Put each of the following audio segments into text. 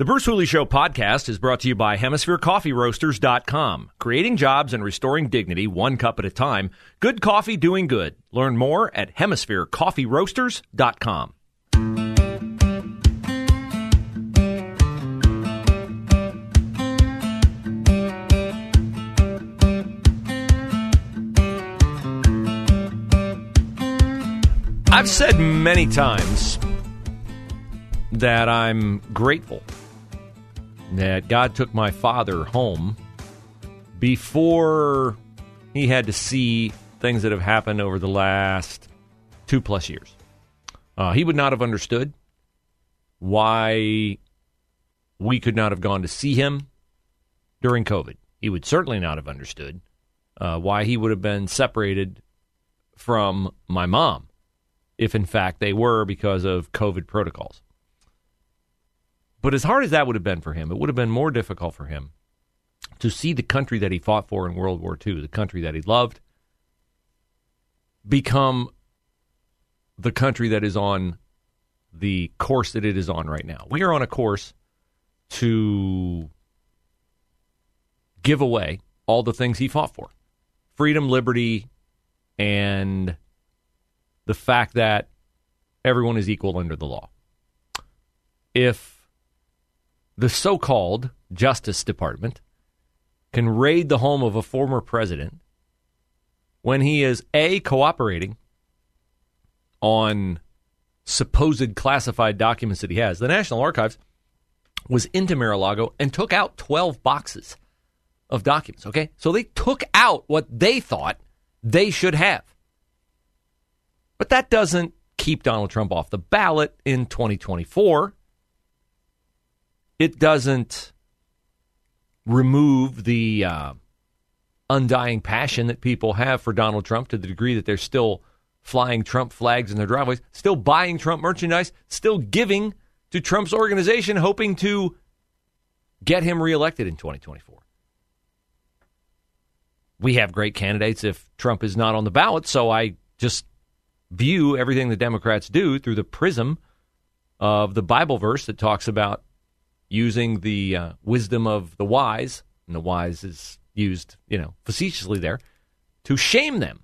The Bruce Hooley Show podcast is brought to you by HemisphereCoffeeRoasters.com. Creating jobs and restoring dignity one cup at a time. Good coffee doing good. Learn more at HemisphereCoffeeRoasters.com. I've said many times that I'm grateful that God took my father home before he had to see things that have happened over the last two plus years. Uh, he would not have understood why we could not have gone to see him during COVID. He would certainly not have understood uh, why he would have been separated from my mom if, in fact, they were because of COVID protocols. But as hard as that would have been for him, it would have been more difficult for him to see the country that he fought for in World War II, the country that he loved, become the country that is on the course that it is on right now. We are on a course to give away all the things he fought for freedom, liberty, and the fact that everyone is equal under the law. If the so called Justice Department can raid the home of a former president when he is A, cooperating on supposed classified documents that he has. The National Archives was into Mar-a-Lago and took out 12 boxes of documents, okay? So they took out what they thought they should have. But that doesn't keep Donald Trump off the ballot in 2024 it doesn't remove the uh, undying passion that people have for Donald Trump to the degree that they're still flying Trump flags in their driveways, still buying Trump merchandise, still giving to Trump's organization, hoping to get him reelected in 2024. We have great candidates if Trump is not on the ballot, so I just view everything the Democrats do through the prism of the Bible verse that talks about using the uh, wisdom of the wise, and the wise is used, you know, facetiously there, to shame them.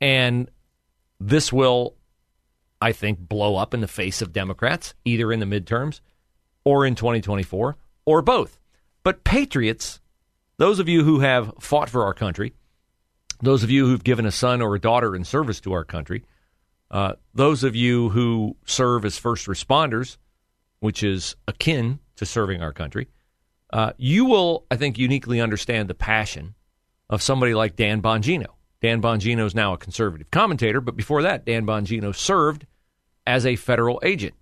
And this will, I think, blow up in the face of Democrats, either in the midterms or in 2024 or both. But patriots, those of you who have fought for our country, those of you who've given a son or a daughter in service to our country, uh, those of you who serve as first responders, which is akin to serving our country, uh, you will, I think, uniquely understand the passion of somebody like Dan Bongino. Dan Bongino is now a conservative commentator, but before that, Dan Bongino served as a federal agent.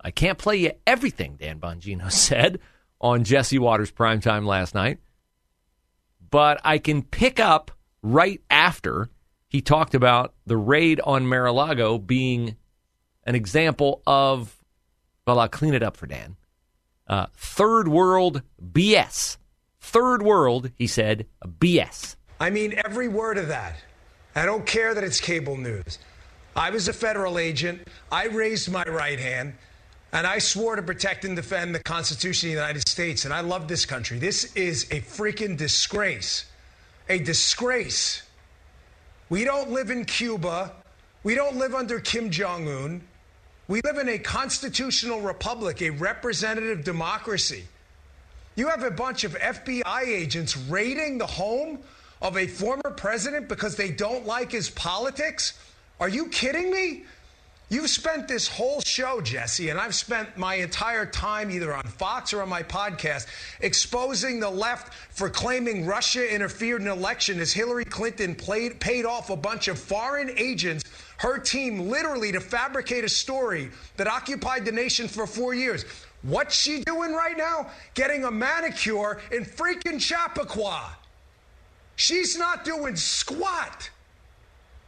I can't play you everything Dan Bongino said on Jesse Watters primetime last night, but I can pick up right after he talked about the raid on Mar-a-Lago being an example of well, I'll clean it up for Dan. Uh, third world BS. Third world, he said, BS. I mean every word of that. I don't care that it's cable news. I was a federal agent. I raised my right hand. And I swore to protect and defend the Constitution of the United States. And I love this country. This is a freaking disgrace. A disgrace. We don't live in Cuba. We don't live under Kim Jong un. We live in a constitutional republic, a representative democracy. You have a bunch of FBI agents raiding the home of a former president because they don't like his politics? Are you kidding me? You've spent this whole show, Jesse, and I've spent my entire time either on Fox or on my podcast exposing the left for claiming Russia interfered in an election as Hillary Clinton played, paid off a bunch of foreign agents, her team literally to fabricate a story that occupied the nation for four years. What's she doing right now? Getting a manicure in freaking Chappaqua. She's not doing squat.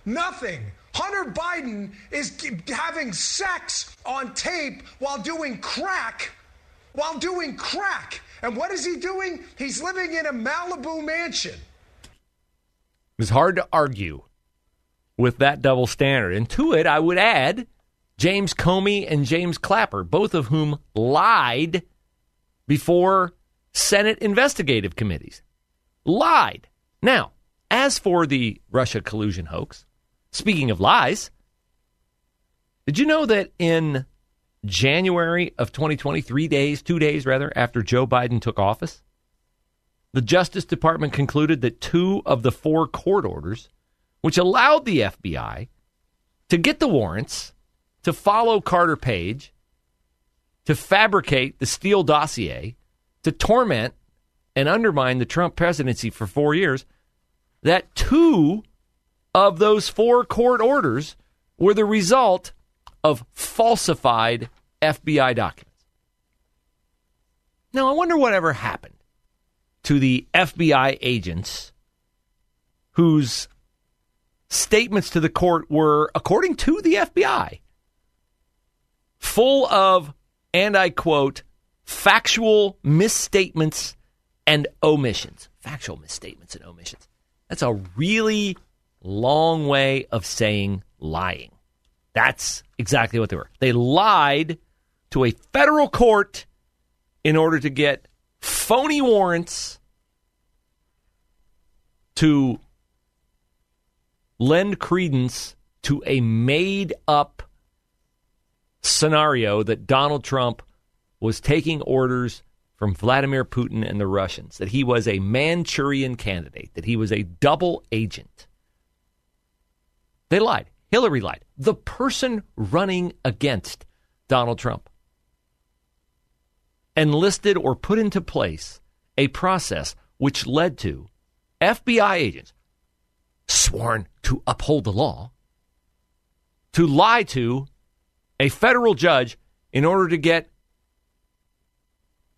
Nothing. Hunter Biden is having sex on tape while doing crack. While doing crack. And what is he doing? He's living in a Malibu mansion. It's hard to argue with that double standard. And to it, I would add James Comey and James Clapper, both of whom lied before Senate investigative committees. Lied. Now, as for the Russia collusion hoax, speaking of lies, did you know that in January of 2020, three days, two days rather, after Joe Biden took office, the Justice Department concluded that two of the four court orders, which allowed the FBI to get the warrants to follow Carter Page, to fabricate the Steele dossier, to torment and undermine the Trump presidency for four years, that two of those four court orders were the result of falsified FBI documents. Now, I wonder whatever happened to the FBI agents whose statements to the court were, according to the FBI, full of, and I quote, factual misstatements and omissions. Factual misstatements and omissions. That's a really long way of saying lying. That's exactly what they were. They lied to a federal court in order to get phony warrants to lend credence to a made up scenario that Donald Trump was taking orders from Vladimir Putin and the Russians, that he was a Manchurian candidate, that he was a double agent. They lied. Hillary lied. The person running against Donald Trump enlisted or put into place a process which led to FBI agents sworn to uphold the law to lie to a federal judge in order to get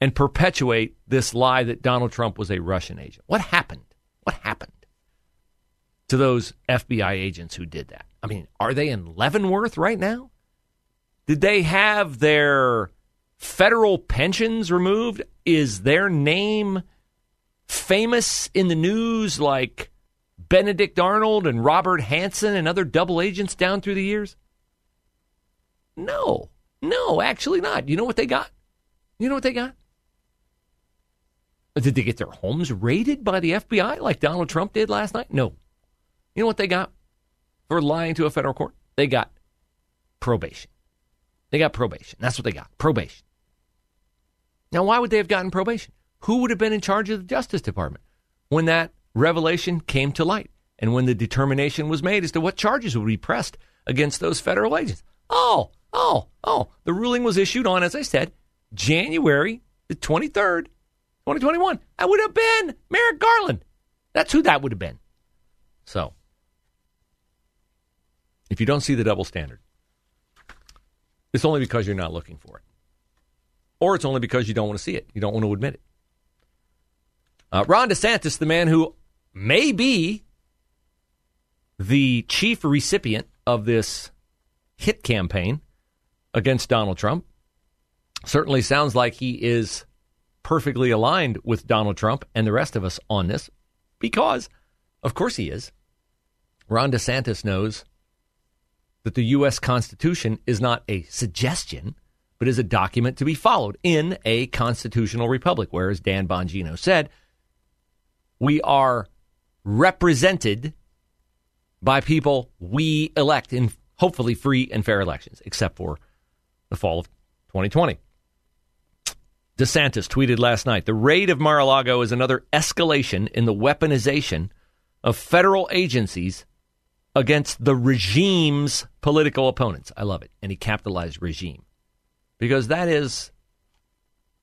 and perpetuate this lie that Donald Trump was a Russian agent. What happened? What happened to those FBI agents who did that? I mean, are they in Leavenworth right now? Did they have their federal pensions removed? Is their name famous in the news like Benedict Arnold and Robert Hanssen and other double agents down through the years? No, no, actually not. You know what they got? You know what they got? Did they get their homes raided by the FBI like Donald Trump did last night? No. You know what they got for lying to a federal court? They got probation. They got probation. That's what they got probation. Now, why would they have gotten probation? Who would have been in charge of the Justice Department when that revelation came to light and when the determination was made as to what charges would be pressed against those federal agents? Oh, Oh, oh, the ruling was issued on, as I said, January the 23rd, 2021. That would have been Merrick Garland. That's who that would have been. So, if you don't see the double standard, it's only because you're not looking for it. Or it's only because you don't want to see it. You don't want to admit it. Uh, Ron DeSantis, the man who may be the chief recipient of this hit campaign against Donald Trump. Certainly sounds like he is perfectly aligned with Donald Trump and the rest of us on this because, of course, he is. Ron DeSantis knows that the U.S. Constitution is not a suggestion, but is a document to be followed in a constitutional republic. Whereas Dan Bongino said, we are represented by people we elect in hopefully free and fair elections, except for the fall of 2020. DeSantis tweeted last night The raid of Mar a Lago is another escalation in the weaponization of federal agencies against the regime's political opponents. I love it. And he capitalized regime because that is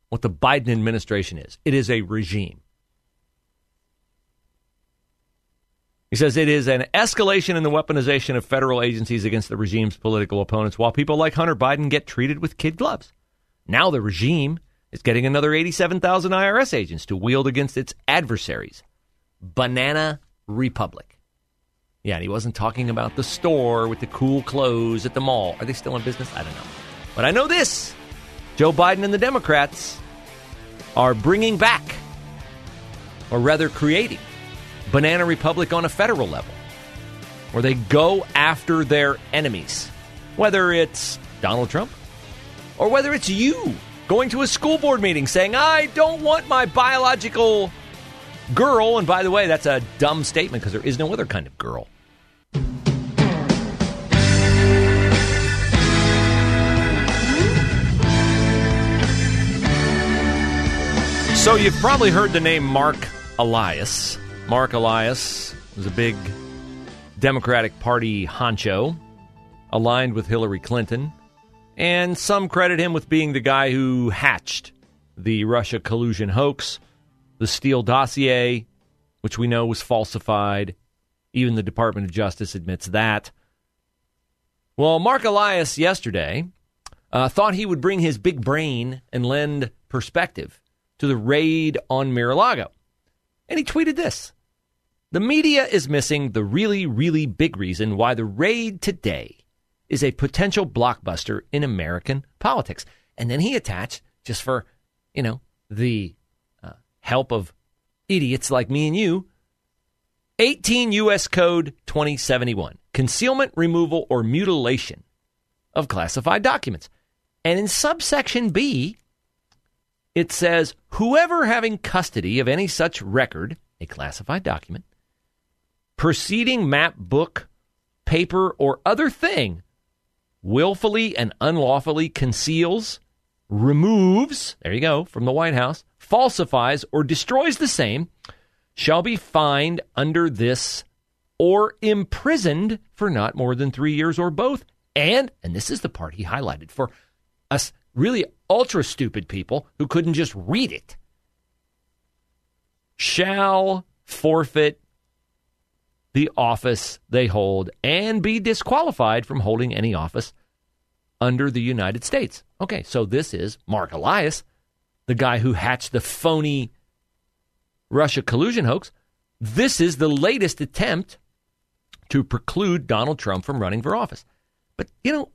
what the Biden administration is it is a regime. He says it is an escalation in the weaponization of federal agencies against the regime's political opponents, while people like Hunter Biden get treated with kid gloves. Now the regime is getting another 87,000 IRS agents to wield against its adversaries. Banana Republic. Yeah, and he wasn't talking about the store with the cool clothes at the mall. Are they still in business? I don't know. But I know this Joe Biden and the Democrats are bringing back, or rather creating, Banana Republic on a federal level, where they go after their enemies, whether it's Donald Trump or whether it's you going to a school board meeting saying, I don't want my biological girl. And by the way, that's a dumb statement because there is no other kind of girl. So you've probably heard the name Marc Elias. Marc Elias was a big Democratic Party honcho, aligned with Hillary Clinton, and some credit him with being the guy who hatched the Russia collusion hoax, the Steele dossier, which we know was falsified. Even the Department of Justice admits that. Well, Marc Elias yesterday uh, thought he would bring his big brain and lend perspective to the raid on Mar a Lago. And he tweeted this The media is missing the really, really big reason why the raid today is a potential blockbuster in American politics. And then he attached, just for, you know, the uh, help of idiots like me and you, 18 U.S. Code 2071 concealment, removal, or mutilation of classified documents. And in subsection B, it says whoever having custody of any such record, a classified document, proceeding map, book, paper, or other thing, willfully and unlawfully conceals, removes, there you go, from the White House, falsifies, or destroys the same, shall be fined under this or imprisoned for not more than three years or both. And, and this is the part he highlighted for us really ultra stupid people who couldn't just read it, shall forfeit the office they hold and be disqualified from holding any office under the United States. Okay, so this is Marc Elias, the guy who hatched the phony Russia collusion hoax. This is the latest attempt to preclude Donald Trump from running for office. But, you know,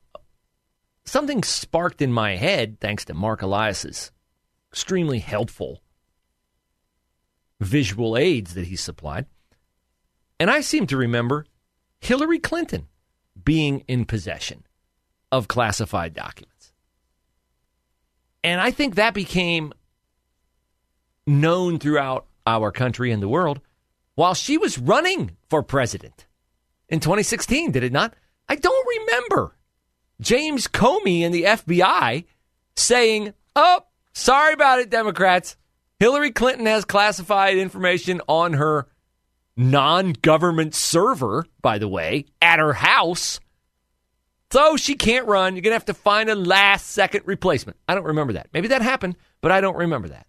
something sparked in my head thanks to Marc Elias's extremely helpful visual aids that he supplied. And I seem to remember Hillary Clinton being in possession of classified documents. And I think that became known throughout our country and the world while she was running for president in 2016, did it not? I don't remember James Comey and the FBI saying, oh, sorry about it, Democrats. Hillary Clinton has classified information on her non government server, by the way, at her house. So she can't run. You're going to have to find a last second replacement. I don't remember that. Maybe that happened, but I don't remember that.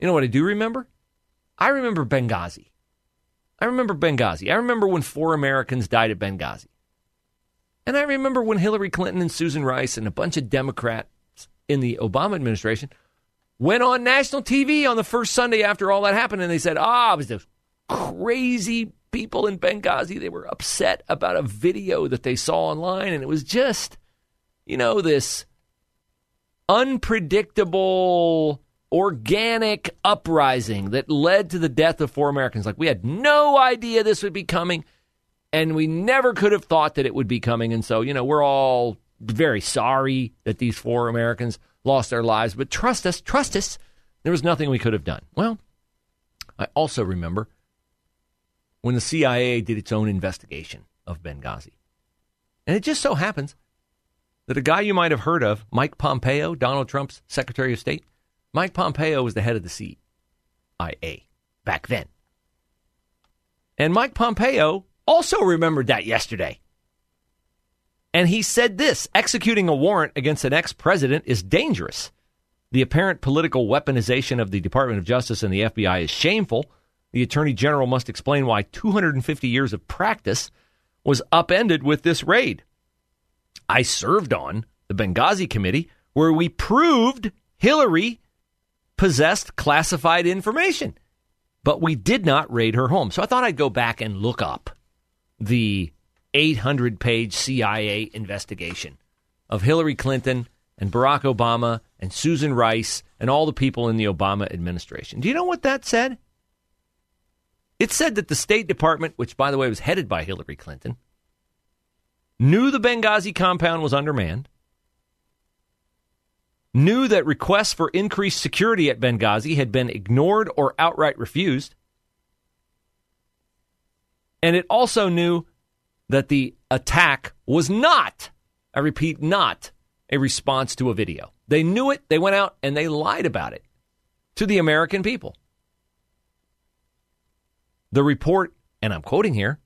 You know what I do remember? I remember Benghazi. I remember Benghazi. I remember when four Americans died at Benghazi. And I remember when Hillary Clinton and Susan Rice and a bunch of Democrats in the Obama administration went on national TV on the first Sunday after all that happened, and they said, "Ah, it was those crazy people in Benghazi. They were upset about a video that they saw online, and it was just, you know, this unpredictable." Organic uprising that led to the death of four Americans. Like, we had no idea this would be coming and we never could have thought that it would be coming. And so, you know, we're all very sorry that these four Americans lost their lives, but trust us, trust us, there was nothing we could have done. Well, I also remember when the CIA did its own investigation of Benghazi. And it just so happens that a guy you might have heard of, Mike Pompeo, Donald Trump's Secretary of State, Mike Pompeo was the head of the CIA back then. And Mike Pompeo also remembered that yesterday. And he said this executing a warrant against an ex president is dangerous. The apparent political weaponization of the Department of Justice and the FBI is shameful. The Attorney General must explain why 250 years of practice was upended with this raid. I served on the Benghazi Committee, where we proved Hillary possessed classified information, but we did not raid her home. So I thought I'd go back and look up the 800 page CIA investigation of Hillary Clinton and Barack Obama and Susan Rice and all the people in the Obama administration. Do you know what that said? It said that the State Department, which by the way was headed by Hillary Clinton, knew the Benghazi compound was undermanned, knew that requests for increased security at Benghazi had been ignored or outright refused, and it also knew that the attack was not, I repeat, not a response to a video. They knew it, they went out and they lied about it to the American people. The report, and I'm quoting here,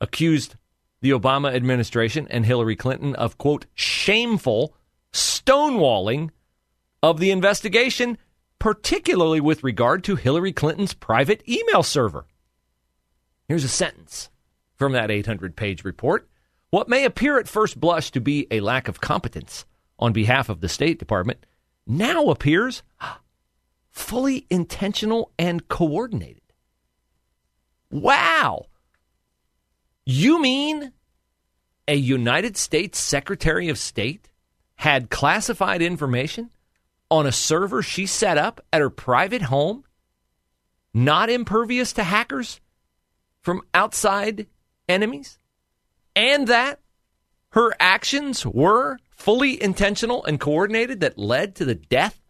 accused the Obama administration and Hillary Clinton of, quote, shameful stonewalling of the investigation, particularly with regard to Hillary Clinton's private email server. Here's a sentence from that 800 page report. What may appear at first blush to be a lack of competence on behalf of the State Department now appears fully intentional and coordinated. Wow. You mean a United States Secretary of State had classified information on a server she set up at her private home, not impervious to hackers from outside enemies? And that her actions were fully intentional and coordinated that led to the death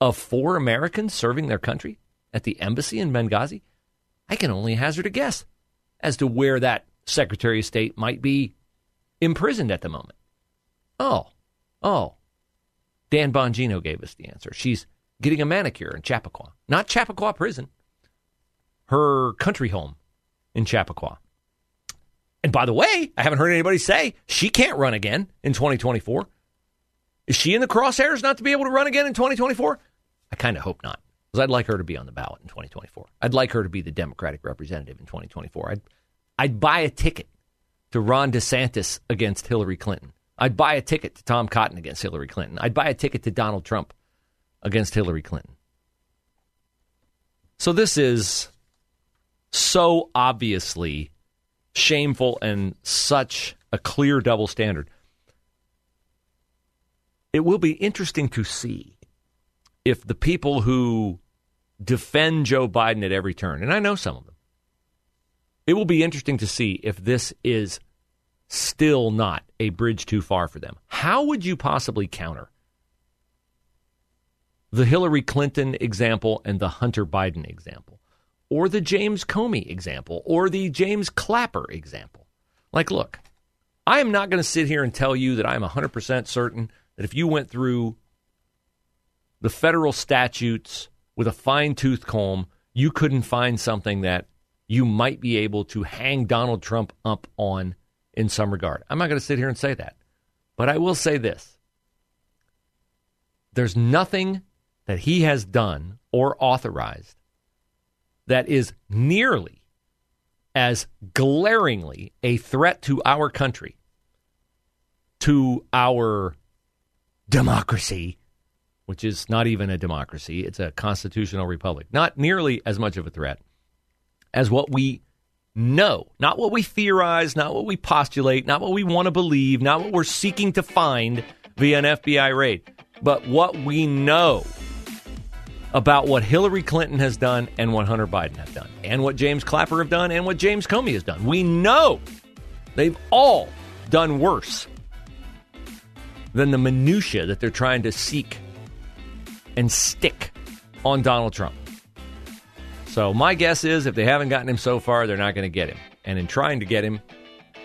of four Americans serving their country at the embassy in Benghazi? I can only hazard a guess as to where that Secretary of State might be imprisoned at the moment. Oh, oh. Dan Bongino gave us the answer. She's getting a manicure in Chappaqua, not Chappaqua Prison, her country home in Chappaqua. And by the way, I haven't heard anybody say she can't run again in 2024. Is she in the crosshairs not to be able to run again in 2024? I kind of hope not because I'd like her to be on the ballot in 2024. I'd like her to be the Democratic representative in 2024. I'd, I'd buy a ticket to Ron DeSantis against Hillary Clinton. I'd buy a ticket to Tom Cotton against Hillary Clinton. I'd buy a ticket to Donald Trump against Hillary Clinton. So this is so obviously shameful and such a clear double standard. It will be interesting to see if the people who defend Joe Biden at every turn, and I know some of them. It will be interesting to see if this is still not a bridge too far for them. How would you possibly counter the Hillary Clinton example and the Hunter Biden example, or the James Comey example, or the James Clapper example? Like, look, I am not going to sit here and tell you that I'm 100% certain that if you went through the federal statutes with a fine tooth comb, you couldn't find something that you might be able to hang Donald Trump up on in some regard. I'm not going to sit here and say that. But I will say this there's nothing that he has done or authorized that is nearly as glaringly a threat to our country, to our democracy, which is not even a democracy, it's a constitutional republic. Not nearly as much of a threat as what we know, not what we theorize, not what we postulate, not what we want to believe, not what we're seeking to find via an FBI raid, but what we know about what Hillary Clinton has done and what Hunter Biden has done, and what James Clapper have done and what James Comey has done. We know they've all done worse than the minutia that they're trying to seek and stick on Donald Trump. So my guess is if they haven't gotten him so far, they're not going to get him. And in trying to get him,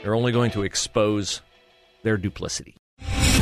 they're only going to expose their duplicity.